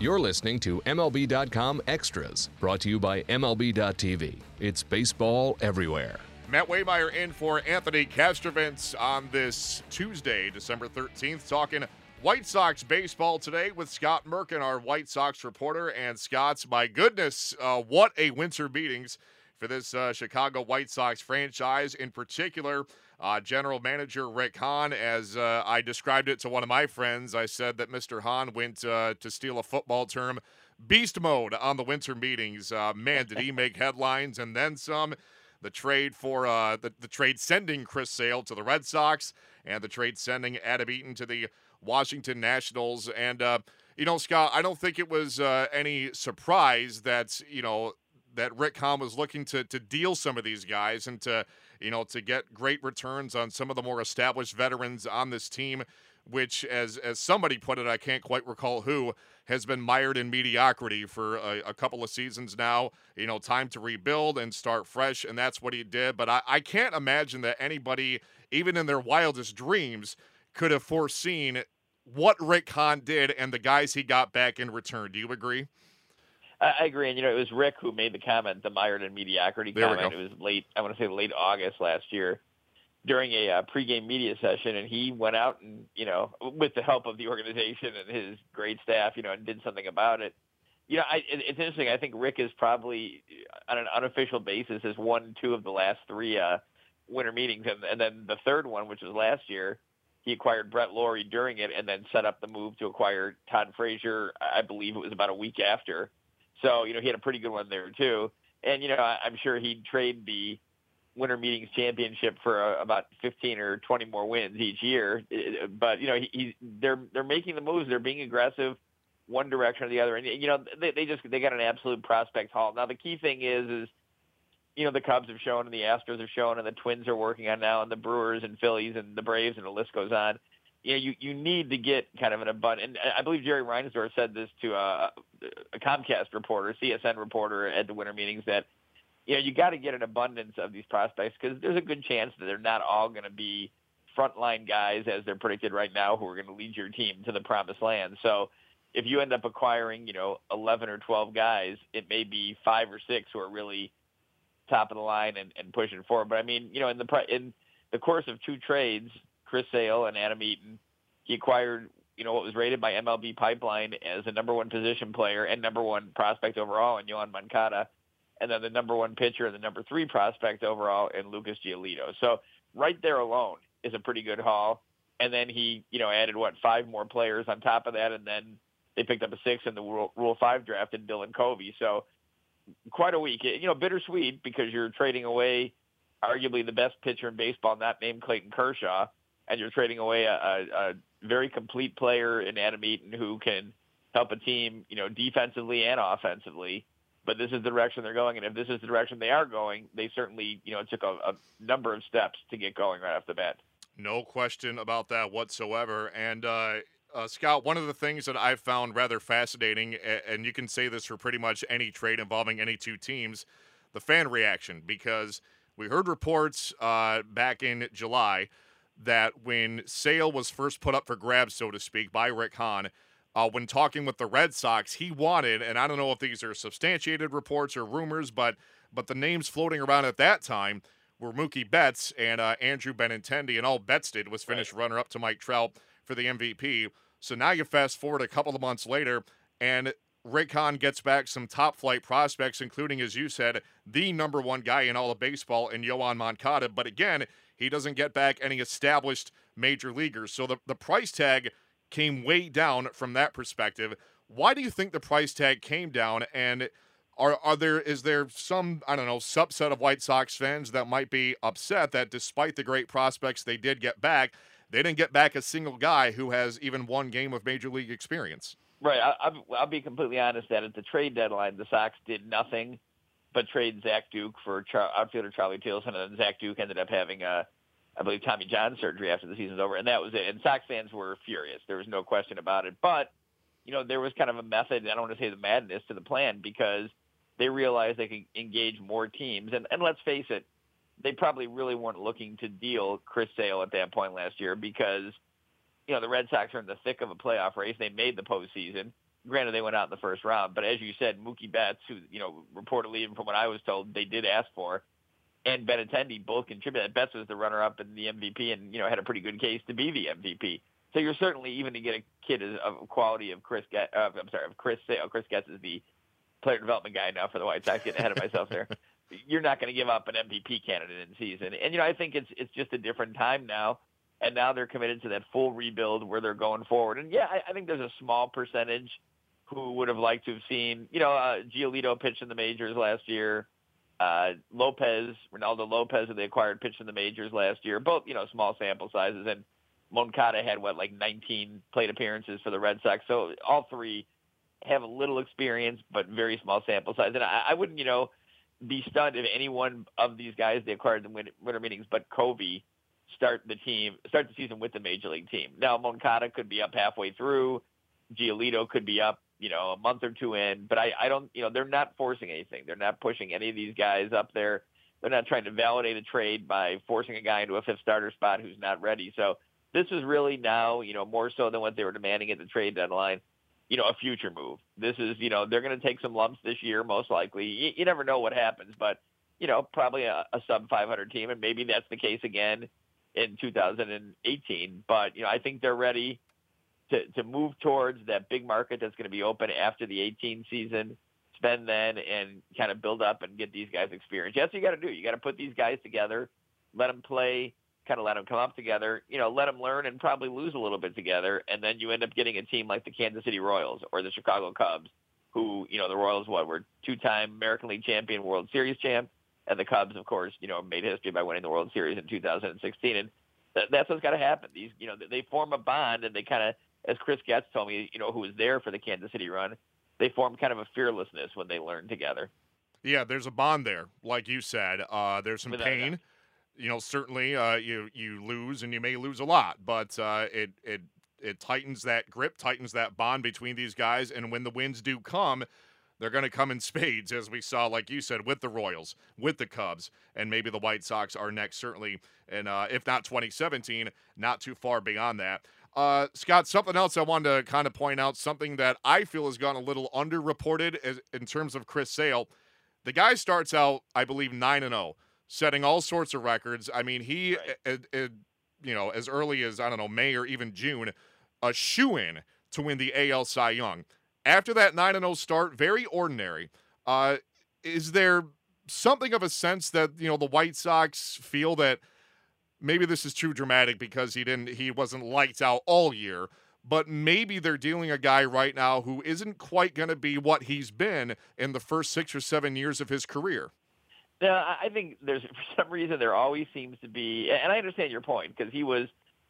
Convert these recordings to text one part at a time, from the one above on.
You're listening to MLB.com Extras, brought to you by MLB.tv. It's baseball everywhere. Matt Waymire in for Anthony Castrovince on this Tuesday, December 13th, talking White Sox baseball today with Scott Merkin, our White Sox reporter. And Scott's, my goodness, uh, what a winter meetings for this uh, Chicago White Sox franchise. In particular, uh, General Manager Rick Hahn, as uh, I described it to one of my friends, I said that Mr. Hahn went uh, to steal a football term, beast mode on the winter meetings. Uh, man, did he make headlines and then some. The trade for uh, the, the trade sending Chris Sale to the Red Sox and the trade sending Adam Eaton to the Washington Nationals. And, uh, you know, Scott, I don't think it was any surprise that, you know, that Rick Hahn was looking to to deal some of these guys and to you know to get great returns on some of the more established veterans on this team, which as as somebody put it, I can't quite recall who has been mired in mediocrity for a, a couple of seasons now. You know, time to rebuild and start fresh, and that's what he did. But I, I can't imagine that anybody, even in their wildest dreams, could have foreseen what Rick Hahn did and the guys he got back in return. Do you agree? I agree, and you know it was Rick who made the comment, the mired in mediocrity there comment. It was late, I want to say late August last year, during a uh, pregame media session, and he went out and you know with the help of the organization and his great staff, you know, and did something about it. You know, I, it, it's interesting. I think Rick is probably on an unofficial basis has won two of the last three uh, winter meetings, and, and then the third one, which was last year, he acquired Brett Lawrie during it, and then set up the move to acquire Todd Frazier. I believe it was about a week after so, you know, he had a pretty good one there too. And, you know, I, I'm sure he'd trade the winter meetings championship for uh, about 15 or 20 more wins each year. But, you know, he, he, they're, they're making the moves. They're being aggressive one direction or the other. And, you know, they, they just, they got an absolute prospect haul. Now, the key thing is, is, you know, the Cubs have shown and the Astros have shown and the Twins are working on now and the Brewers and Phillies and the Braves and the list goes on you know, you, you need to get kind of an abundant. And I believe Jerry Reinsdorf said this to a, a Comcast reporter, CSN reporter at the winter meetings that, you know, you got to get an abundance of these prospects because there's a good chance that they're not all going to be frontline guys as they're predicted right now who are going to lead your team to the promised land. So if you end up acquiring, you know, 11 or 12 guys, it may be five or six who are really top of the line and, and pushing forward. But I mean, you know, in the in the course of two trades, Chris Sale and Adam Eaton. He acquired, you know, what was rated by MLB Pipeline as the number one position player and number one prospect overall in Yoan Moncada, and then the number one pitcher and the number three prospect overall in Lucas Giolito. So right there alone is a pretty good haul. And then he, you know, added what five more players on top of that, and then they picked up a six in the Rule, Rule Five draft in Dylan Covey. So quite a week. You know, bittersweet because you're trading away arguably the best pitcher in baseball, not named Clayton Kershaw, and you're trading away a, a, a very complete player in Adam Eaton who can help a team, you know, defensively and offensively. But this is the direction they're going, and if this is the direction they are going, they certainly, you know, took a, a number of steps to get going right off the bat. No question about that whatsoever. And uh, uh, Scott, one of the things that I've found rather fascinating, and you can say this for pretty much any trade involving any two teams, the fan reaction, because we heard reports uh, back in July that when Sale was first put up for grabs, so to speak, by Rick Hahn, uh, when talking with the Red Sox, he wanted, and I don't know if these are substantiated reports or rumors, but but the names floating around at that time were Mookie Betts and uh, Andrew Benintendi, and all Betts did was finish right. runner up to Mike Trout for the MVP. So now you fast forward a couple of months later, and Rick Hahn gets back some top flight prospects, including, as you said, the number one guy in all of baseball in Yoan Moncada. But again, he doesn't get back any established major leaguers. So the, the price tag came way down from that perspective. Why do you think the price tag came down? And are are there is there some I don't know subset of White Sox fans that might be upset that despite the great prospects they did get back, they didn't get back a single guy who has even one game of major league experience. Right. I, will be completely honest that at the trade deadline, the Sox did nothing but trade Zach Duke for Char- outfielder Charlie Tilson, and then Zach Duke ended up having a, I believe, Tommy John surgery after the season's over, and that was it. And Sox fans were furious. There was no question about it. But you know, there was kind of a method. I don't want to say the madness to the plan because they realized they could engage more teams. And, and let's face it, they probably really weren't looking to deal Chris Sale at that point last year because, you know, the Red Sox are in the thick of a playoff race. They made the postseason. Granted, they went out in the first round, but as you said, Mookie Betts, who you know reportedly, even from what I was told, they did ask for, and Benintendi both contributed. Betts was the runner-up and the MVP, and you know had a pretty good case to be the MVP. So you're certainly even to get a kid of quality of Chris. Get, Uh, I'm sorry, of Chris Sale. Chris Getz is the player development guy now for the White Sox. Getting ahead of myself there. You're not going to give up an MVP candidate in season, and you know I think it's it's just a different time now, and now they're committed to that full rebuild where they're going forward. And yeah, I, I think there's a small percentage who would have liked to have seen, you know, uh, Giolito pitch in the majors last year. Uh, Lopez, Reynaldo Lopez, who they acquired, pitched in the majors last year. Both, you know, small sample sizes. And Moncada had what, like 19 plate appearances for the Red Sox. So all three have a little experience, but very small sample size. And I, I wouldn't, you know, be stunned if any one of these guys they acquired in winter meetings, but Covey start the team, start the season with the major league team. Now Moncada could be up halfway through. Giolito could be up, you know, a month or two in, but I, I don't, you know, they're not forcing anything. They're not pushing any of these guys up there. They're not trying to validate a trade by forcing a guy into a fifth starter spot who's not ready. So this is really now, you know, more so than what they were demanding at the trade deadline, you know, a future move. This is, you know, they're going to take some lumps this year, most likely. You, you never know what happens, but, you know, probably a, a sub 500 team, and maybe that's the case again in 2018. But, you know, I think they're ready to, to move towards that big market that's going to be open after the 18 season, spend then and kind of build up and get these guys experience. That's what you got to do. You got to put these guys together, let them play, kind of let them come up together, you know, let them learn and probably lose a little bit together. And then you end up getting a team like the Kansas City Royals or the Chicago Cubs, who, you know, the Royals, what, were two time American League champion, World Series champ. And the Cubs, of course, you know, made history by winning the World Series in 2016. And that's what's got to happen. These, you know, they form a bond and they kind of as Chris Getz told me, you know, who was there for the Kansas City run, they form kind of a fearlessness when they learn together. Yeah, there's a bond there, like you said. Uh, there's some Without pain. You know, certainly uh, you you lose and you may lose a lot, but uh, it it it tightens that grip, tightens that bond between these guys, and when the wins do come, they're going to come in spades, as we saw, like you said, with the Royals, with the Cubs, and maybe the White Sox are next, certainly, and uh, if not 2017, not too far beyond that. Uh, Scott, something else I wanted to kind of point out, something that I feel has gone a little underreported as, in terms of Chris Sale. The guy starts out, I believe, 9 and 0, setting all sorts of records. I mean, he, right. uh, uh, you know, as early as, I don't know, May or even June, a shoe in to win the AL Cy Young. After that 9 0 start, very ordinary. Uh, is there something of a sense that, you know, the White Sox feel that maybe this is too dramatic because he didn't he wasn't lights out all year but maybe they're dealing a guy right now who isn't quite going to be what he's been in the first six or seven years of his career. Yeah, I think there's for some reason there always seems to be, and I understand your point because he was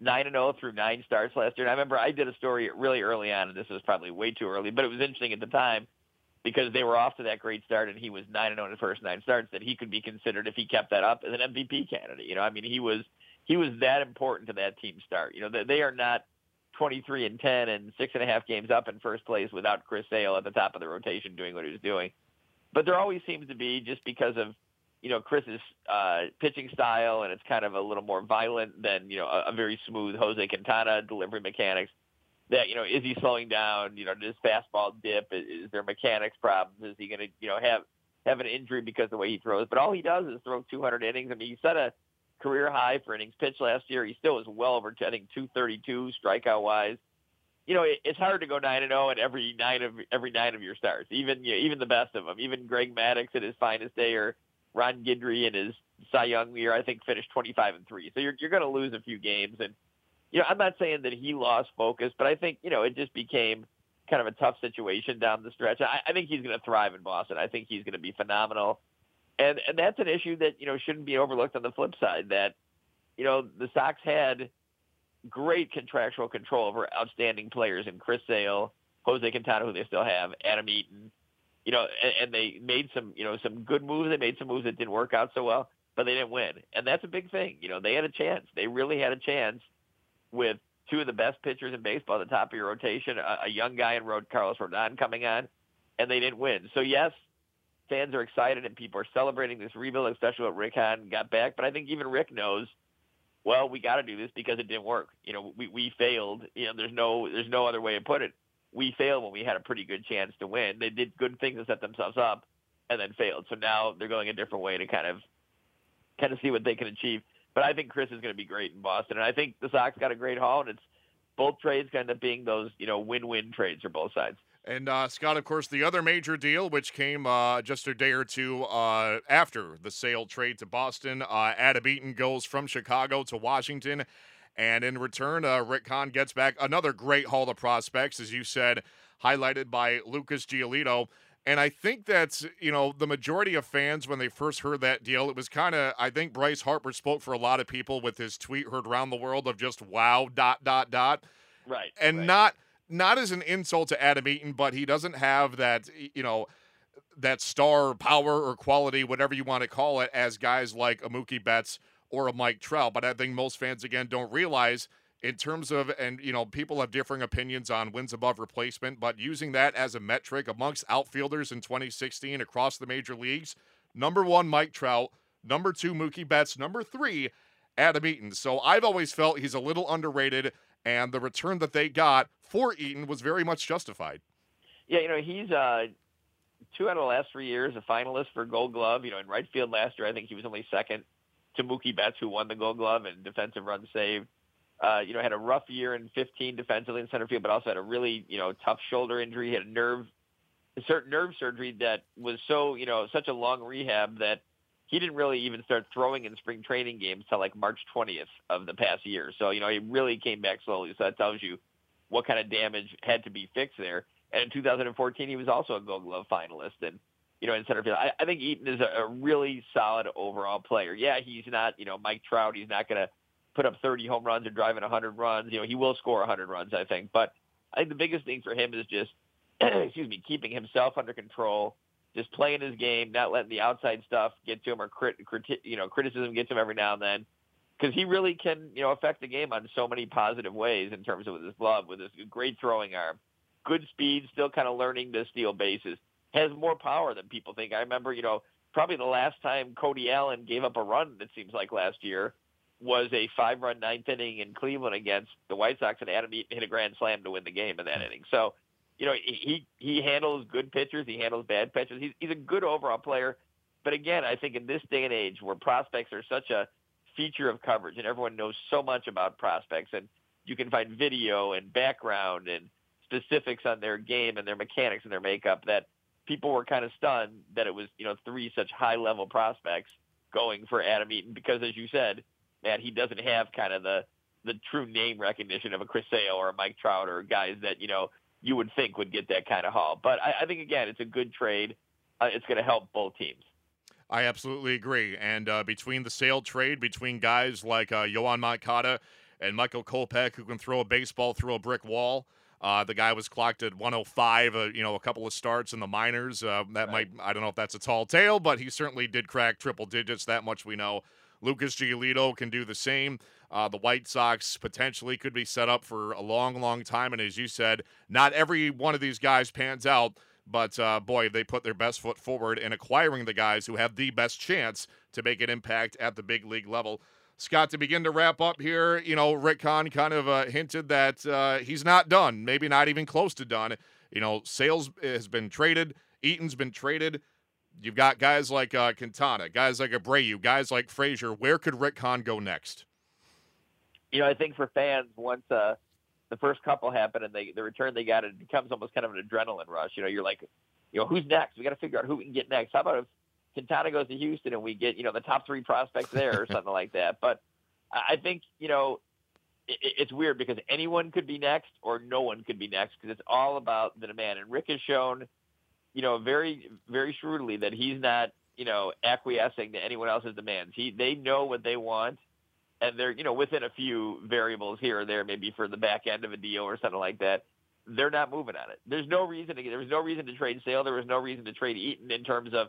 nine and zero oh through nine starts last year. And I remember I did a story really early on, and this was probably way too early, but it was interesting at the time because they were off to that great start, and he was nine and zero oh in the first nine starts. That he could be considered if he kept that up as an MVP candidate. You know, I mean, he was he was that important to that team start. You know, they, they are not 23 and 10 and six and a half games up in first place without Chris Sale at the top of the rotation doing what he was doing. But there always seems to be just because of you know Chris's uh, pitching style and it's kind of a little more violent than you know a, a very smooth Jose Quintana delivery mechanics. That you know is he slowing down? You know does fastball dip? Is, is there mechanics problems? Is he going to you know have have an injury because of the way he throws? But all he does is throw 200 innings. I mean he set a career high for innings pitched last year. He still was well over, I think, 232 strikeout wise. You know, it, it's hard to go nine and zero oh at every nine of every nine of your starts. Even you know, even the best of them. Even Greg Maddux at his finest day, or Ron Guidry in his Cy Young year, I think finished 25 and three. So you're you're going to lose a few games, and you know, I'm not saying that he lost focus, but I think you know it just became kind of a tough situation down the stretch. I, I think he's going to thrive in Boston. I think he's going to be phenomenal and and that's an issue that you know shouldn't be overlooked. On the flip side, that you know the Sox had great contractual control over outstanding players in Chris Sale, Jose Quintana, who they still have, Adam Eaton. You know, and, and they made some you know some good moves. They made some moves that didn't work out so well, but they didn't win, and that's a big thing. You know, they had a chance. They really had a chance with two of the best pitchers in baseball at the top of your rotation, a, a young guy in Road Carlos Rodon coming on, and they didn't win. So yes, fans are excited and people are celebrating this rebuild, especially what Rick Hahn got back. But I think even Rick knows, well, we got to do this because it didn't work. You know, we, we failed. You know, there's no there's no other way to put it. We failed when we had a pretty good chance to win. They did good things to set themselves up and then failed. So now they're going a different way to kind of kind of see what they can achieve. But I think Chris is going to be great in Boston, and I think the Sox got a great haul, and it's both trades kind of being those you know win-win trades for both sides. And uh, Scott, of course, the other major deal, which came uh, just a day or two uh, after the Sale trade to Boston, uh, Adam Eaton goes from Chicago to Washington. And in return, uh, Rick Hahn gets back another great haul of prospects, as you said, highlighted by Lucas Giolito. And I think that's, you know, the majority of fans, when they first heard that deal, it was kind of, I think Bryce Harper spoke for a lot of people with his tweet heard around the world of just wow, dot, dot, dot. Right. And right. not not as an insult to Adam Eaton, but he doesn't have that, you know, that star power or quality, whatever you want to call it, as guys like Amuki Betts or a Mike Trout. But I think most fans, again, don't realize in terms of, and, you know, people have differing opinions on wins above replacement, but using that as a metric amongst outfielders in 2016 across the major leagues, number one, Mike Trout, number two, Mookie Betts, number three, Adam Eaton. So I've always felt he's a little underrated and the return that they got for Eaton was very much justified. Yeah, you know, he's uh, two out of the last three years a finalist for Gold Glove. You know, in right field last year, I think he was only second to Mookie Betts, who won the Gold Glove and defensive run saved. Uh, you know, had a rough year in 15 defensively in center field, but also had a really, you know, tough shoulder injury. He had a nerve, a certain nerve surgery that was so, you know, such a long rehab that he didn't really even start throwing in spring training games till like March 20th of the past year. So, you know, he really came back slowly. So that tells you what kind of damage had to be fixed there. And in 2014, he was also a Gold Glove finalist. And, you know, in center field, I, I think Eaton is a, a really solid overall player. Yeah, he's not, you know, Mike Trout. He's not going to put up 30 home runs or drive in 100 runs. You know, he will score 100 runs, I think. But I think the biggest thing for him is just, excuse me, keeping himself under control just playing his game, not letting the outside stuff get to him or crit, crit you know criticism get to him every now and then, because he really can you know affect the game on so many positive ways in terms of with his glove, with his great throwing arm, good speed, still kind of learning to steal bases, has more power than people think. I remember you know probably the last time Cody Allen gave up a run, it seems like last year, was a five-run ninth inning in Cleveland against the White Sox, and Adam Eaton hit a grand slam to win the game in that inning. So you know, he he handles good pitchers, he handles bad pitchers. He's he's a good overall player. But again, I think in this day and age where prospects are such a feature of coverage and everyone knows so much about prospects and you can find video and background and specifics on their game and their mechanics and their makeup that people were kind of stunned that it was, you know, three such high level prospects going for Adam Eaton because as you said, man, he doesn't have kind of the the true name recognition of a Chris Sale or a Mike Trout or guys that, you know, you would think would get that kind of haul. But I, I think again, it's a good trade. Uh, it's going to help both teams. I absolutely agree. And uh, between the Sale trade, between guys like uh, Moncada and Michael Kopech, who can throw a baseball through a brick wall. Uh, the guy was clocked at 105, uh, you know, a couple of starts in the minors. Uh, that right. might, I don't know if that's a tall tale, but he certainly did crack triple digits. That much we know. Lucas Giolito can do the same. Uh, the White Sox potentially could be set up for a long, long time. And as you said, not every one of these guys pans out. But uh, boy, they put their best foot forward in acquiring the guys who have the best chance to make an impact at the big league level. Scott, to begin to wrap up here, you know, Rick Hahn kind of uh, hinted that uh, he's not done, maybe not even close to done. You know, Sales has been traded, Eaton's been traded. You've got guys like uh, Quintana, guys like Abreu, guys like Frazier. Where could Rick Hahn go next? you know, I think for fans, once uh, the first couple happen and they the return they got, it becomes almost kind of an adrenaline rush. You know, you're like, you know, who's next? We got to figure out who we can get next. How about if Quintana goes to Houston and we get, you know, the top three prospects there or something like that? But I think, you know, it, it's weird because anyone could be next or no one could be next because it's all about the demand. And Rick has shown, you know, very, very shrewdly that he's not, you know, acquiescing to anyone else's demands. He, they know what they want and they're you know within a few variables here or there, maybe for the back end of a deal or something like that. They're not moving on it. There's no reason to there was no reason to trade Sale. There was no reason to trade Eaton in terms of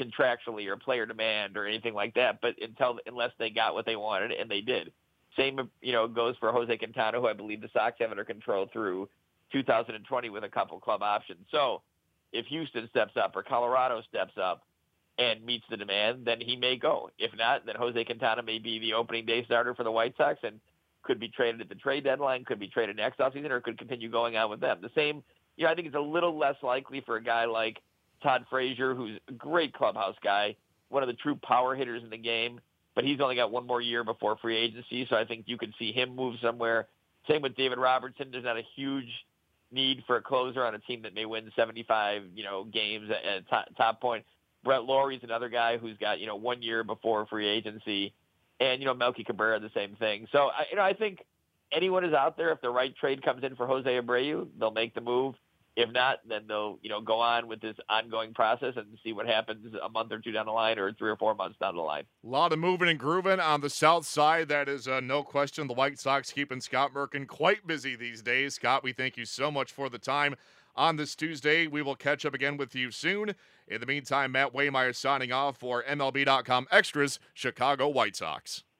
contractually or player demand or anything like that. But until unless they got what they wanted, and they did. Same you know goes for Jose Quintana, who I believe the Sox have under control through 2020 with a couple club options. So if Houston steps up or Colorado steps up, and meets the demand, then he may go. If not, then Jose Quintana may be the opening day starter for the White Sox and could be traded at the trade deadline, could be traded next offseason, or could continue going on with them. The same you know, I think it's a little less likely for a guy like Todd Frazier, who's a great clubhouse guy, one of the true power hitters in the game, but he's only got one more year before free agency, so I think you could see him move somewhere. Same with David Robertson. There's not a huge need for a closer on a team that may win 75, you know, games at, top, top point. Brett Lawrie's another guy who's got you know one year before free agency, and you know Melky Cabrera the same thing. So I, you know I think anyone is out there if the right trade comes in for Jose Abreu, they'll make the move. If not, then they'll you know go on with this ongoing process and see what happens a month or two down the line, or three or four months down the line. A lot of moving and grooving on the south side. That is uh, no question. The White Sox keeping Scott Merkin quite busy these days. Scott, we thank you so much for the time on this Tuesday. We will catch up again with you soon. In the meantime, Matt Waymire signing off for MLB.com Extras, Chicago White Sox.